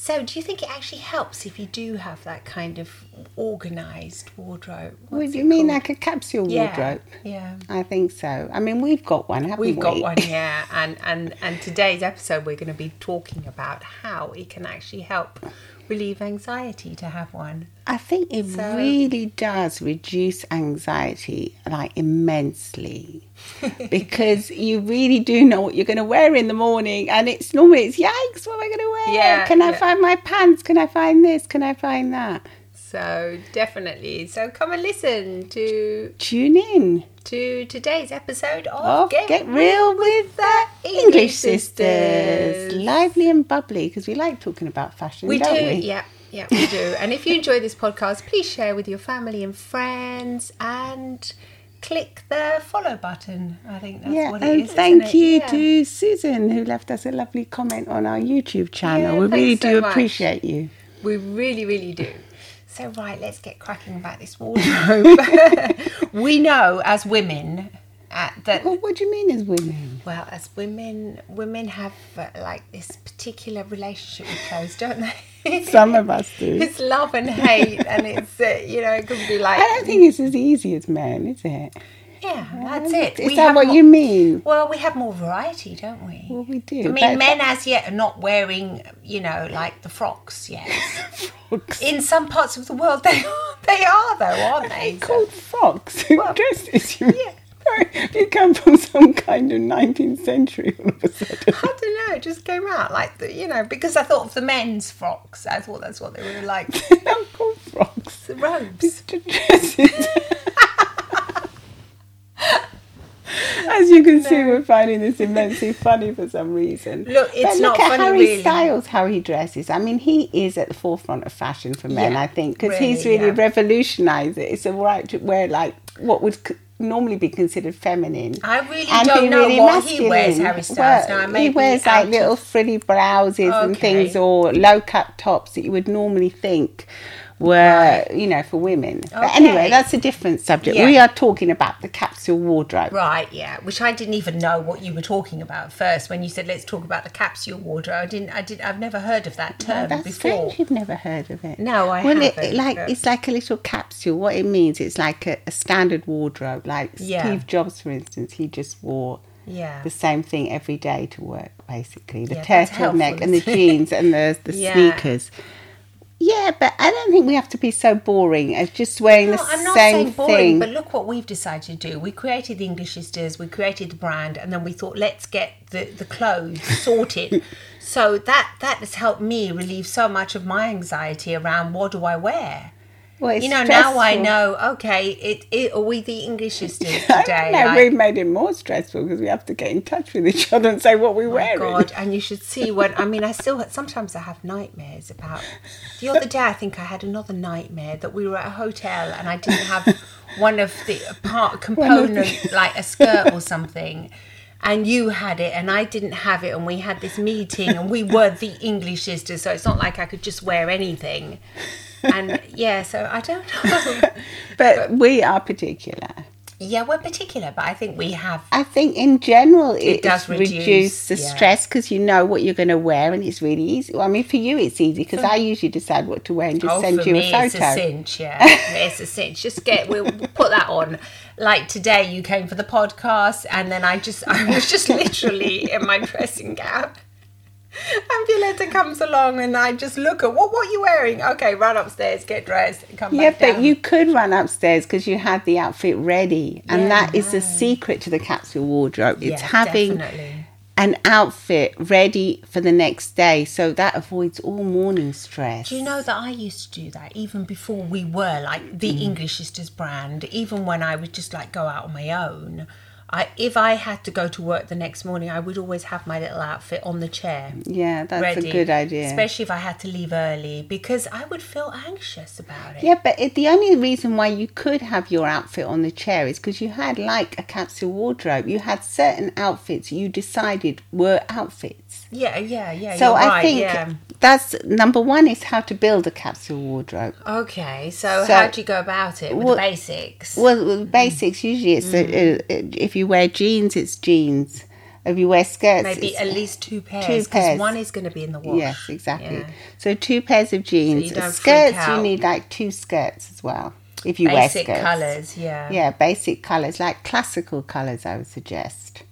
So, do you think it actually helps if you do have that kind of organised wardrobe? What's do you mean, called? like a capsule yeah, wardrobe? Yeah. I think so. I mean, we've got one, haven't We've we? got one, yeah, and and and today's episode we're going to be talking about how it can actually help relieve anxiety to have one. I think it So- really does reduce anxiety like immensely. Because you really do know what you're going to wear in the morning and it's normally it's yikes what am I going to wear? Yeah, can I yeah. find my pants? Can I find this? Can I find that? So definitely, so come and listen to tune in to today's episode of of Get, Real with the English Sisters lively and bubbly because we like talking about fashion We do, we yeah, yeah, we do. and if you enjoy this podcast, please share with your family and friends and click the follow button. I think that's yeah, what it and is, thank you Yeah. to Susan who left us a lovely comment on our YouTube channel. Yeah, we really so do much. appreciate you. We really, really do. So, right, let's get cracking about this wardrobe. we know as women uh, that, Well, what do you mean as women? well, as women, women have uh, like this particular relationship with clothes, don't they? Some of us do. it's love and hate, and it's, uh, you know, it could be like, I don't think it's as easy as men, is it? Yeah, oh, that's it. Is We that what more- you mean? Well, we have more variety, don't we? Well, we do. I mean, men as yet are not wearing, you know, like the frocks yet. Frocks. In some parts of the world, they are, they are though, aren't they? So- called frocks. Well, dresses. You yeah. You come from some kind of 19th century all of a sudden. I don't know. It just came out like the, you know, because I thought of the men's frocks. I thought that's what they were like. They're not called frocks. The robes. It's dresses. As you can see, we're finding this immensely funny for some reason. Look, it's but look not at funny, Harry really. Styles, how he dresses. I mean, he is at the forefront of fashion for men, Yeah, I think, because he's really, really yeah. revolutionised it. It's a right to wear like what would c- normally be considered feminine. I really and don't know really what he wears. Harry Styles. Well, now, he wears like little frilly blouses and things, or low cut tops that you would normally think were, you know, for women. But anyway, that's a different subject. Yeah. We are talking about the capsule wardrobe. Right, yeah. Which I didn't even know what you were talking about first when you said let's talk about the capsule wardrobe. I didn't. I did. I've never heard of that term that's before. strange. You've never heard of it. No, I well, haven't, it like but- it's like a little capsule. What it means, it's like a, a standard wardrobe. Like Yeah. Steve Jobs, for instance, he just wore Yeah. the same thing every day to work, basically. The Yeah, turtleneck and the jeans and the, the Yeah. sneakers. Yeah, but I don't think we have to be so boring as just wearing No, the I'm not same saying boring, thing. but look what we've decided to do. We created the English Sisters, we created the brand, and then we thought, let's get the, the clothes sorted. so that that has helped me relieve so much of my anxiety around what do I wear. Well, You know, now I know. Okay, it, it are we the English Sisters I today? know, Like, we've made it more stressful because we have to get in touch with each other and say what we're Oh wearing. God, and you should see when I mean I still sometimes I have nightmares about the other day I think I had another nightmare that we were at a hotel and I didn't have one of the part component like a skirt or something and you had it and I didn't have it and we had this meeting and we were the English sisters so it's not like I could just wear anything and yeah so I don't know But we are particular. yeah we're particular but I think we have I think in general it, does does reduce, reduce, the yeah. stress because you know what you're going to wear and it's really easy. Well, I mean, for you it's easy because I usually decide what to wear and just Oh, send you me, a it's a photo. cinch. Yeah, it's a cinch. Just get. We'll put that on. Like today, you came for the podcast, and then I just, I was just literally in my dressing gown. And Violetta comes along, and I just look at what, what are you wearing? Okay, run upstairs, get dressed, and come Yeah, back but down. you could run upstairs because you had the outfit ready, and Yeah, that is the secret to the capsule wardrobe. It's Yeah, having definitely. an outfit ready for the next day, so that avoids all morning stress. Do you know that I used to do that even before we were like the Mm. English Sisters brand? Even when I would just like go out on my own, I if I had to go to work the next morning, I would always have my little outfit on the chair. Yeah, that's ready, a good idea. Especially if I had to leave early because I would feel anxious about it. Yeah, but it, the only reason why you could have your outfit on the chair is because you had like a capsule wardrobe. You had certain outfits you decided were outfits. Yeah, yeah, yeah. So I right, think yeah. that's number one is how to build a capsule wardrobe. Okay, so, So- how do you go about it with Well- the basics? Well, the basics usually it's Mm. a, a, if you wear jeans, it's jeans. If you wear skirts, Maybe at least two pairs two because pairs. one is going to be in the wash. Yes, exactly. Yeah. So two pairs of jeans. you don't skirts, you need like two skirts as well. If you Basic wear skirts. colours, yeah. Yeah, basic colours, like classical colours, I would suggest.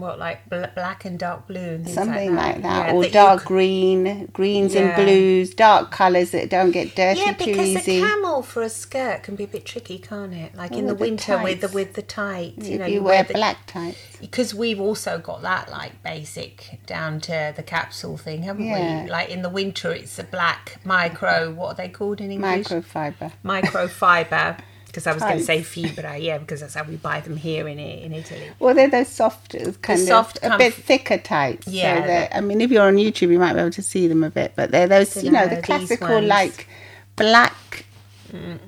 What like bl- black and dark blue and Something like that. Yeah, or you dark green, greens Yeah. and blues, dark colours that don't get dirty Yeah, too because the camel for a skirt can be a bit tricky, can't it? Like oh, in Oh, the the winter with the with the tights, you know, you wear the, black tights. because we've also got that like basic down to the capsule thing, haven't Yeah. we? Like in the winter, it's a black micro. What are they called in English? Microfiber. Microfiber. Because I was going to say fibra, yeah, because that's how we buy them here in in Italy. Well, they're those soft, kind soft of, a bit thicker tights. Yeah, So I mean, if you're on YouTube, you might be able to see them a bit, but they're those, you know, Dunno, the classical, like, black,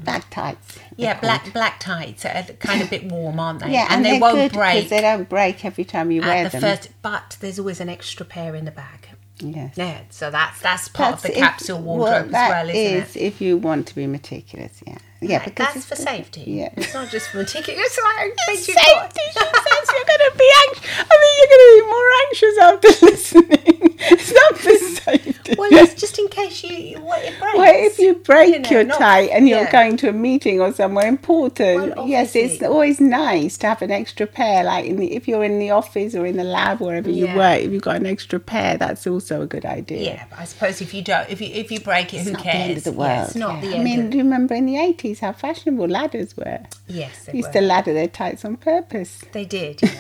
black tights. Yeah, called. black black tights are kind of a bit warm, aren't they? Yeah, and, they they're won't break they don't break every time you wear the them. first. But there's always an extra pair in the bag. Yes. Yeah, so that's that's part of That's the if- capsule wardrobe well, as well, isn't is it? if you want to be meticulous, yeah. Yeah, Right, because that's for safety. yeah. it's not just for meticulous. It's like but Safety, she says you're going to be anxious. I mean, you're going to be more anxious after listening. It's not for safety. Well, it's just in case you, you what it breaks. Well, if you break You know, your not- tie and you're yeah. going to a meeting or somewhere important, Well, yes, it's always nice to have an extra pair. Like in the, if you're in the office or in the lab, wherever you work, if you've got an extra pair, that's also a good idea. yeah, I suppose if you don't, if you if you break it, It's who not cares? the end of the Yeah, world. it's not yeah. the I end. mean, of, do you remember in the 80s how fashionable ladders were? yes, they, They used were. to ladder their tights on purpose. they did. Yeah,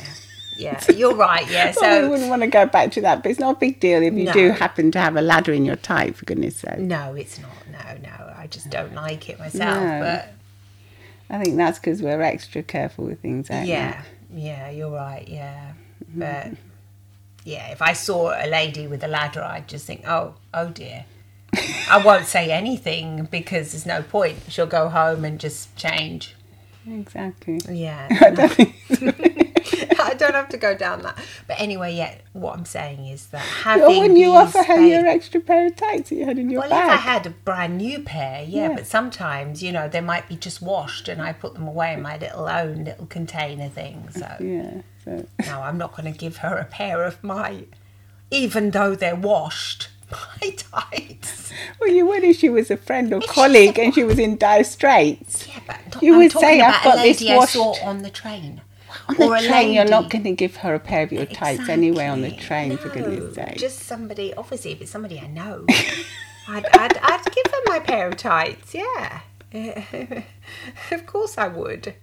yeah, you're right. Yeah, So I so wouldn't want to go back to that, but it's not a big deal if you No. do happen to have a ladder in your tight, for goodness sake. no, it's not. No, no, I just don't like it myself. No. But I think that's because we're extra careful with things, aren't yeah, yeah, you're right. Yeah, mm-hmm. but yeah, if I saw a lady with a ladder, I'd just think, oh, oh dear. I won't say anything because there's no point. She'll go home and just change. Exactly. Yeah, I don't think I don't have to go down that. But anyway, yeah, what I'm saying is that having when you offer her your extra pair of tights that you had in your Well, if I had a brand new pair, yeah, Yeah. but sometimes, you know, they might be just washed and I put them away in my little own little container thing. So, Yeah. So no, I'm not going to give her a pair of my, even though they're washed, my tights. well, you would if she was a friend or she's colleague a- and she was in dire straits. Yeah, but You I'm would say, about "I've got this lady I saw washed." on the train. On the Or a train, you're not going to give her a pair of your tights anyway on the train, for goodness sake. Just somebody, obviously, if it's somebody I know, I'd, I'd, I'd give her my pair of tights, yeah. of course I would.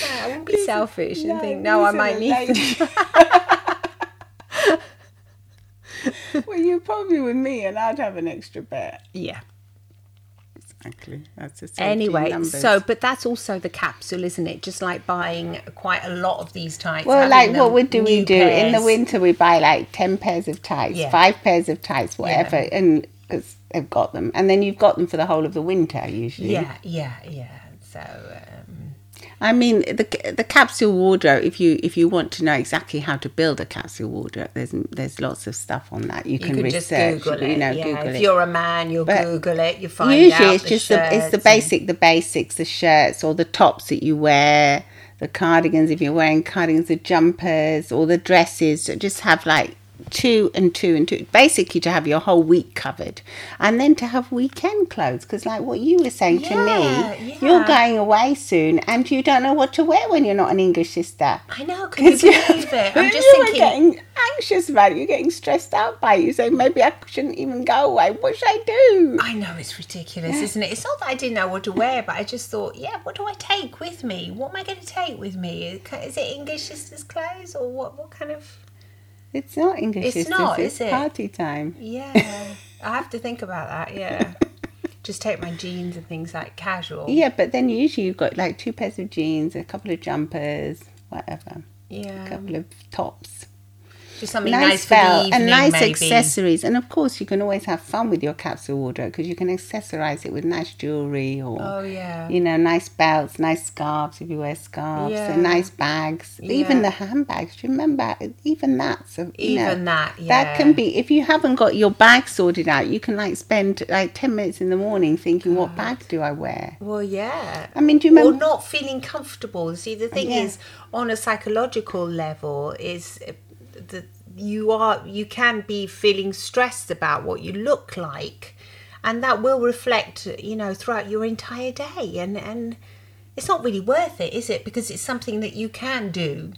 Yeah, I wouldn't be selfish and No, think, no, I might need them. well, you probably with me, and I'd have an extra pair. Yeah. Exactly. That's the safety Anyway, numbers. so, but that's also the capsule, isn't it? Just like buying quite a lot of these tights. Well, like what would do we new do in the winter? We buy like ten pairs of tights, Yeah. five pairs of tights, whatever, Yeah. and because they've got them, and then you've got them for the whole of the winter usually. Yeah, yeah, yeah. So, um, I mean, the the capsule wardrobe. If you if you want to know exactly how to build a capsule wardrobe, there's there's lots of stuff on that you, you can research. just Google it. you know, yeah. Google if it. you're a man, you'll But Google it. You find Usually, out it's the just the it's the basic, the basics, the shirts or the tops that you wear, the cardigans if you're wearing cardigans, the jumpers or the dresses. Just have like two and two and two, basically to have your whole week covered, and then to have weekend clothes. Because like what you were saying to me, yeah. you're going away soon, and you don't know what to wear when you're not an English sister. I know. Can you Because you- believe it? I'm just thinking. getting anxious about it. You're getting stressed out by it. You say, maybe I shouldn't even go away. What should I do? I know it's ridiculous, isn't it? It's not that I didn't know what to wear, but I just thought, yeah, what do I take with me? What am I going to take with me? Is it English sisters' clothes or what? What kind of? It's not English It's not, it's is it? party time. Yeah, I have to think about that. Yeah, just take my jeans and things like casual. Yeah, but then usually you've got like two pairs of jeans, a couple of jumpers, whatever, Yeah. a couple of tops. Just something nice, for the evening, and nice maybe. accessories. And of course, you can always have fun with your capsule wardrobe because you can accessorize it with nice jewelry or, Oh, yeah. you know, nice belts, nice scarves if you wear scarves, Yeah. and nice bags. Even the handbags. Do you remember? Even that's a, you know, Even that, That can be if you haven't got your bag sorted out. You can like spend like ten minutes in the morning thinking, what bag do I wear? Well, yeah. I mean, do you or not feeling comfortable. See, the thing Yeah. is, on a psychological level, is you are you can be feeling stressed about what you look like, and that will reflect, you know, throughout your entire day. And and it's not really worth it, is it? Because it's something that you can do.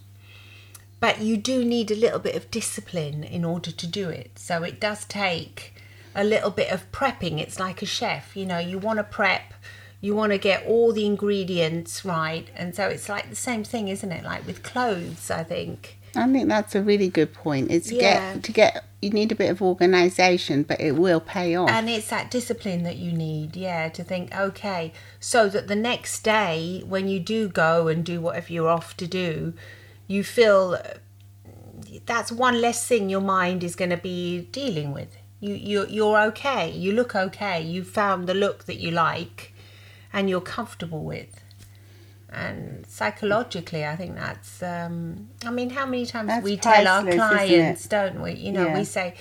But you do need a little bit of discipline in order to do it. So it does take a little bit of prepping. It's like a chef, you know, you want to prep, you want to get all the ingredients right. And so it's like the same thing, isn't it? Like with clothes, I think. I think that's a really good point. It's to Yeah. get to get you need a bit of organization, but it will pay off. And it's that discipline that you need, yeah, to think, okay, so that the next day when you do go and do whatever you're off to do, you feel that's one less thing your mind is going to be dealing with. You you you're okay. You look okay. You found the look that you like and you're comfortable with. And psychologically, I think that's. Um, I mean, how many times That's we tell our priceless, isn't it? clients, don't we? You know, Yeah. we say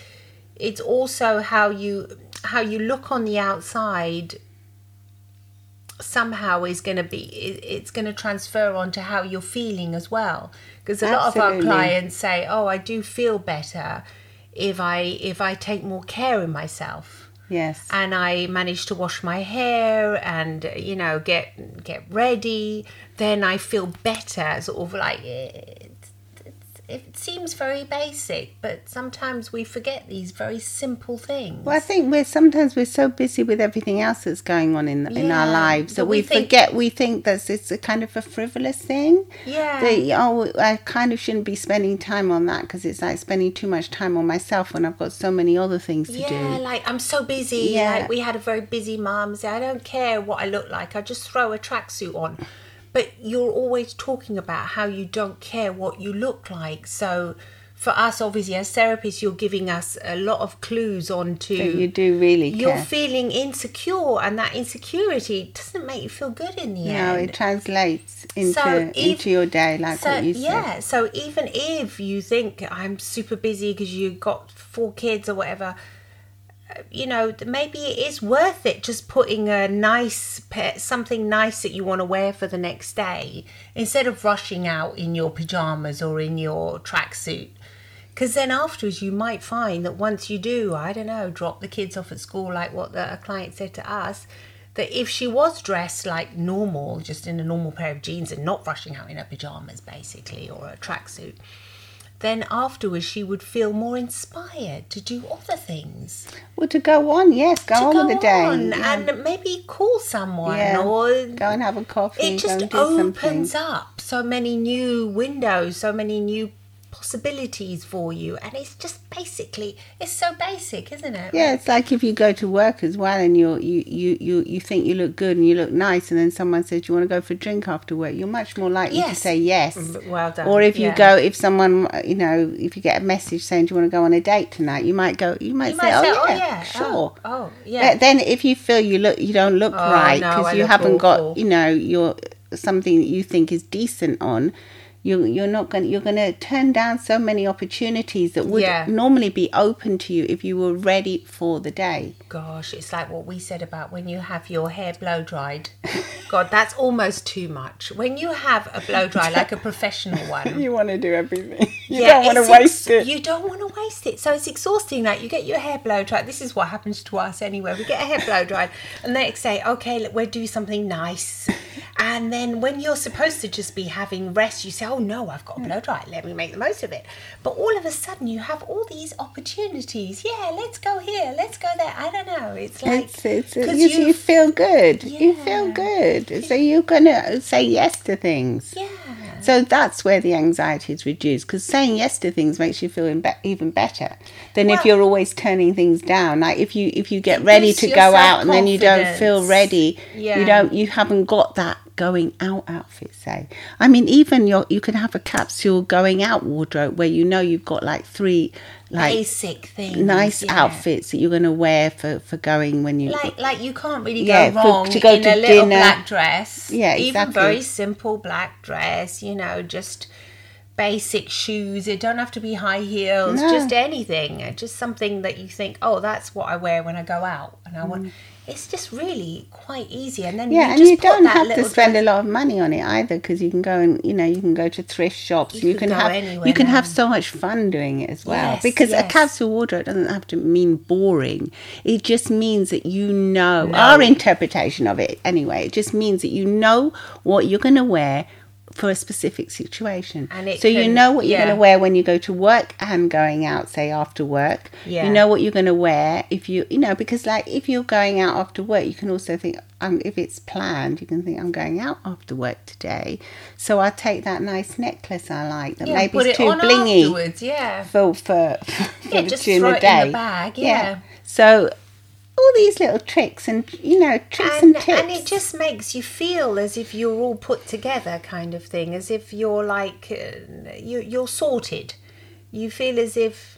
it's also how you how you look on the outside somehow is going to be it's going to transfer onto how you're feeling as well because a lot of our clients say oh i do feel better if i if i take more care of myself yes. and I manage to wash my hair and you know get get ready, then I feel better. Sort of like eh, it, seems very basic, but sometimes we forget these very simple things. Well, I think we're sometimes we're so busy with everything else that's going on in in our lives that we we, think- forget. We think that it's a kind of a frivolous thing. Yeah. That oh, I kind of shouldn't be spending time on that because it's like spending too much time on myself when I've got so many other things to yeah, do. Yeah, like I'm so busy. Yeah. Like we had a very busy mum. Say I don't care what I look like. I just throw a tracksuit on. But you're always talking about how you don't care what you look like. So for us, obviously, as therapists, you're giving us a lot of clues on to That you do really you're feeling insecure, and that insecurity doesn't make you feel good in the no, end. No, it translates into So if- into your day, like so what you said. yeah, so even if you think I'm super busy because you've got four kids or whatever, you know, maybe it is worth it just putting a nice something nice that you want to wear for the next day instead of rushing out in your pajamas or in your tracksuit. Because then afterwards, you might find that once you do, I don't know, drop the kids off at school, like what the, a client said to us, that if she was dressed like normal, just in a normal pair of jeans and not rushing out in her pajamas, basically, or a tracksuit, then afterwards she would feel more inspired to do other things. Well, to go on, yes, go to on go with the day. on yeah. and maybe call someone Yeah. or go and have a coffee. it just opens something. up so many new windows, so many new possibilities for you, and it's just basically it's so basic, isn't it? Yeah, it's like if you go to work as well and you're, you you you you think you look good and you look nice, and then someone says you want to go for a drink after work, you're much more likely to say yes. Mm, Well done. Or if you yeah. go, if someone you know, if you get a message saying do you want to go on a date tonight, you might go. You might you say, might oh, say, yeah, "Oh yeah, sure." oh, oh, yeah." But then if you feel you look, you don't look Oh, right because I you haven't awful. got, you know, your something that you think is decent on. You, you're not going. You're going to turn down so many opportunities that would Yeah. normally be open to you if you were ready for the day. Gosh, it's like what we said about when you have your hair blow dried. God, that's almost too much. When you have a blow dry, like a professional one, You want to do everything. You Yeah, don't want to waste ex- it. You don't want to waste it. So it's exhausting. Like you get your hair blow dried. This is what happens to us anyway. We get a hair blow dried, and they say, "Okay, look, we'll do something nice." And then when you're supposed to just be having rest, you say, "Oh no, I've got a blow dry. Let me make the most of it." But all of a sudden, you have all these opportunities. Yeah, let's go here. Let's go there. I don't know. It's like It's, it's, 'cause you, feel good. You feel good. So you're going to say yes to things. yeah. So that's where the anxiety is reduced because saying yes to things makes you feel be- even better than if you're always turning things down. Like if you if you get ready to go out and then you don't feel ready, Yeah. you don't you haven't got that going out outfit say i mean even your you can have a capsule going out wardrobe where you know you've got like three like Basic things. nice yeah. outfits that you're going to wear for for going when you Like, like you can't really Yeah, go for- wrong to go in to a little dinner. black dress. Yeah, Even very simple black dress, you know, just basic shoes. It don't have to be high heels, No. just anything. Just something that you think, oh, that's what I wear when I go out. And I want. Mm. It's just really quite easy. And then yeah you and just you don't have to spend a lot of money on it either because you can go and you know you can go to thrift shops You you, can go have anywhere you can have so much fun doing it as well Yes, because a capsule wardrobe doesn't have to mean boring it just means that you know No. our interpretation of it anyway it just means that you know what you're going to wear for a specific situation And it so you know what you're yeah. going to wear when you go to work and going out say after work Yeah. you know what you're going to wear if you you know because like if you're going out after work you can also think um, if it's planned you can think i'm going out after work today so i'll take that nice necklace i like that Yeah, maybe it's too blingy Afterwards, yeah. for for, for Yeah, the just throw it in the bag, yeah. so all these little tricks and you know tricks and, and, tips and it just makes you feel as if you're all put together kind of thing as if you're like uh, you, you're sorted. You feel as if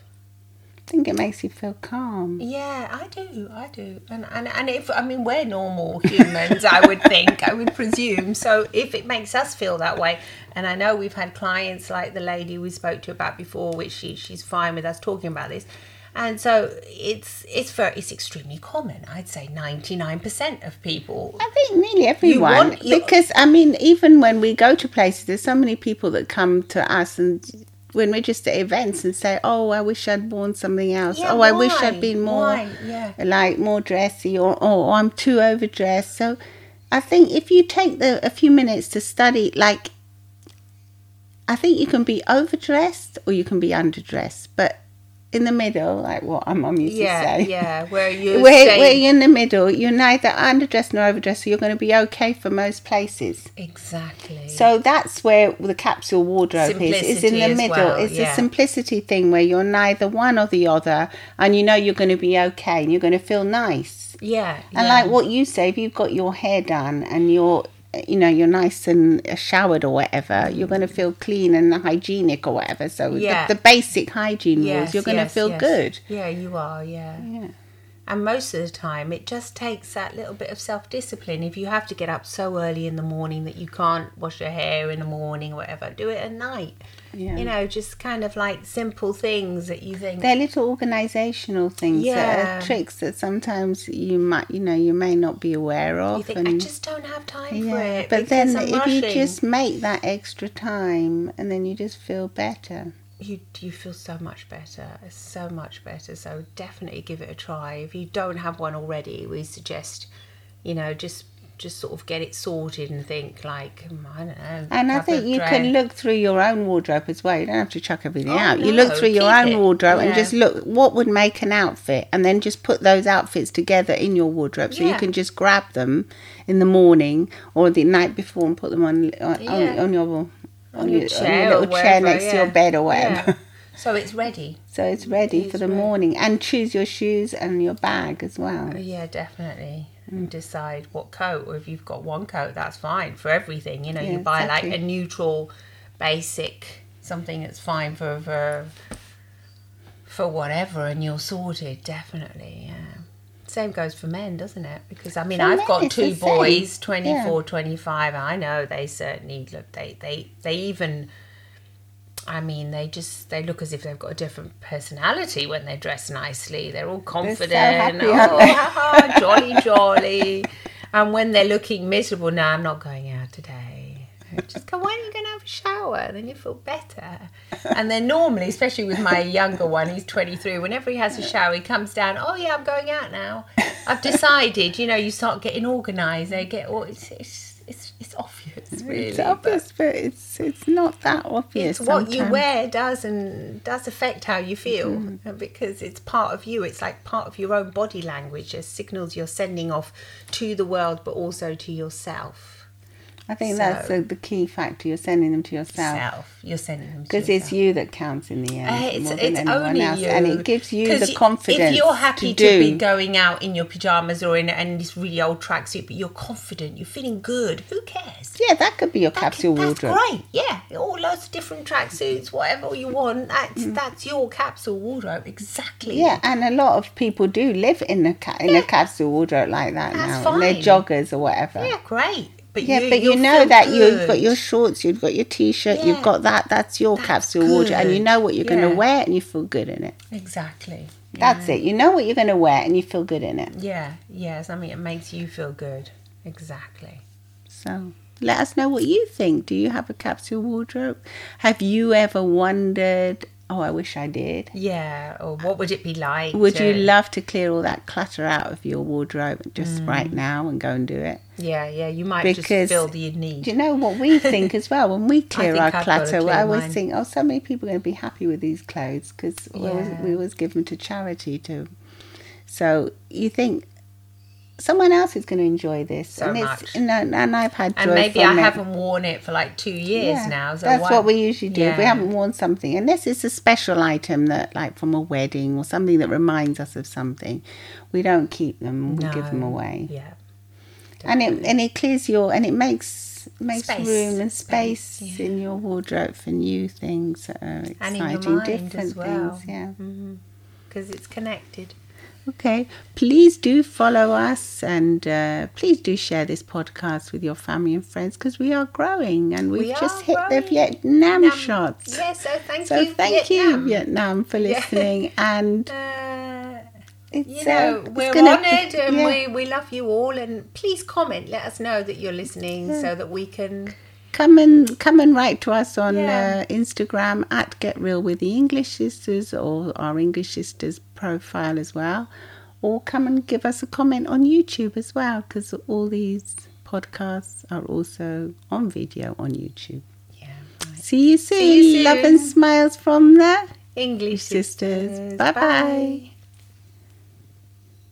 i think it makes you feel calm. Yeah i do i do. And and, and if i mean we're normal humans i would think i would presume. So if it makes us feel that way and i know we've had clients like the lady we spoke to about before which she she's fine with us talking about this and so it's it's very it's extremely common i'd say 99% of people I think nearly everyone want your- because I mean even when we go to places there's so many people that come to us and when we're just at events and say oh I wish I'd worn something else Yeah, oh I wish? I'd been more Yeah. like more dressy or oh I'm too overdressed so I think if you take the a few minutes to study like I think you can be overdressed or you can be underdressed but in the middle like what our mum used yeah to say yeah where you where, say where you're in the middle, you're neither underdressed nor overdressed, so you're going to be okay for most places. exactly So that's where the capsule wardrobe is. Is in Simplicity the middle. well, it's yeah. a simplicity thing where you're neither one or the other, and you know you're going to be okay and you're going to feel nice. yeah And yeah. like what you say, if you've got your hair done and you're you know you're nice and showered or whatever you're going to feel clean and hygienic or whatever so Yeah. the, the basic hygiene rules you're going to yes, feel yes. good yeah you are yeah yeah And most of the time, it just takes that little bit of self discipline. If you have to get up so early in the morning that you can't wash your hair in the morning or whatever, do it at night. Yeah. You know, just kind of like simple things that you think. they're little organizational things that Yeah. are tricks that sometimes you might you know you may not be aware of you think, I just don't have time for it. but then I'm if you just make that extra time and then you just feel better you you feel so much better so much better so definitely give it a try if you don't have one already we suggest you know just just sort of get it sorted and think like mm, i don't know and I think you can look through your own wardrobe as well. You don't have to chuck everything Oh, out. You look through your own it. wardrobe and just look what would make an outfit, and then just put those outfits together in your wardrobe. So you can just grab them in the morning or the night before and put them on on, Yeah. on, on your on, your your, chair on your or little chair wherever, next to your bed or whatever. Yeah. so it's ready So it's ready It for the ready. morning, and choose your shoes and your bag as well. yeah definitely Mm. and decide what coat or if you've got one coat that's fine for everything you know Yeah, you buy like a neutral basic something that's fine for for for whatever and you're sorted definitely yeah same goes for men doesn't it because i mean For i've got two same. boys 24 Yeah. 25 i know they certainly look they they they even I mean, they just they look as if they've got a different personality when they dress nicely. They're all confident. happy, oh, aren't they? ha, ha, jolly, jolly. And when they're looking miserable, no, I'm not going out today. Just go, why are you going to have a shower? Then you feel better. And then normally, especially with my younger one, he's 23, whenever he has a shower, he comes down, oh yeah, I'm going out now. I've decided, you know, you start getting organised. They get, all it's, it's, it's, it's obvious, really. it's obvious, but it's it's not that obvious. it's what you wear does and does affect how you feel uh, because it's part of you it's like part of your own body language as signals you're sending off to the world but also to yourself I think that's the, the key factor. You're sending them to yourself. Self. You're sending them Because it's you that counts in the end, Uh, it's more than anyone only else, you, and it gives you the confidence. If you're happy to, to, be going out in your pajamas or in, in this really old tracksuit, but you're confident, you're feeling good, who cares? yeah, that could be your That capsule that's wardrobe. great. Yeah, all loads of different tracksuits, whatever you want. That's that's your capsule wardrobe exactly. Mm. Yeah, and a lot of people do live in a ca- in a capsule wardrobe like that That's now. And they're joggers or whatever. Yeah, great. But Yeah, you, but you know that you've got your shorts, you've got your t-shirt, you've got that. That's your That's capsule wardrobe, and you know what you're going to wear, and you feel good in it. exactly. That's it. You know what you're going to wear, and you feel good in it. Yeah, Yes. I mean, it makes you feel good. Exactly. So let us know what you think. Do you have a capsule wardrobe? Have you ever wondered? Oh, I wish I did. Yeah. Or what would it be like? Would you love to clear all that clutter out of your wardrobe just Mm. right now and go and do it? Yeah, yeah. You might Because- just feel the need. Do you know what we think as well? When we clear our I've clutter, clear I always mine. think, oh, so many people are going to be happy with these clothes because Yeah. we always give them to charity too. So you think someone else is going to enjoy this, So and much. know, and I've had and maybe I it. haven't worn it for like two years Yeah, now. So that's why- what we usually do. If we haven't worn something, unless it's a special item that, like from a wedding or something that reminds us of something, we don't keep them. We give them away, Yeah. and it and it clears your and it makes makes Space. room and space, Space, yeah. in your wardrobe for new things that are exciting, And in your mind different well. things. Yeah. Mm-hmm. Because it's connected. Okay. Please do follow us and uh, please do share this podcast with your family and friends because we are growing and we've We just hit the growing. Vietnam Nam- shots. Yeah, so thank So you. thank Vietnam. you, Vietnam, for Yeah. listening. And Uh, it's, you know, uh, we're gonna- honoured and yeah. we, we love you all. And please comment, let us know that you're listening so that we can. Come and come and write to us on Yeah. uh, Instagram at Get Real with the English Sisters or our English Sisters profile as well, or come and give us a comment on YouTube as well because all these podcasts are also on video on YouTube. Yeah. See you soon. See you Love and smiles from the English sisters. sisters. Bye bye.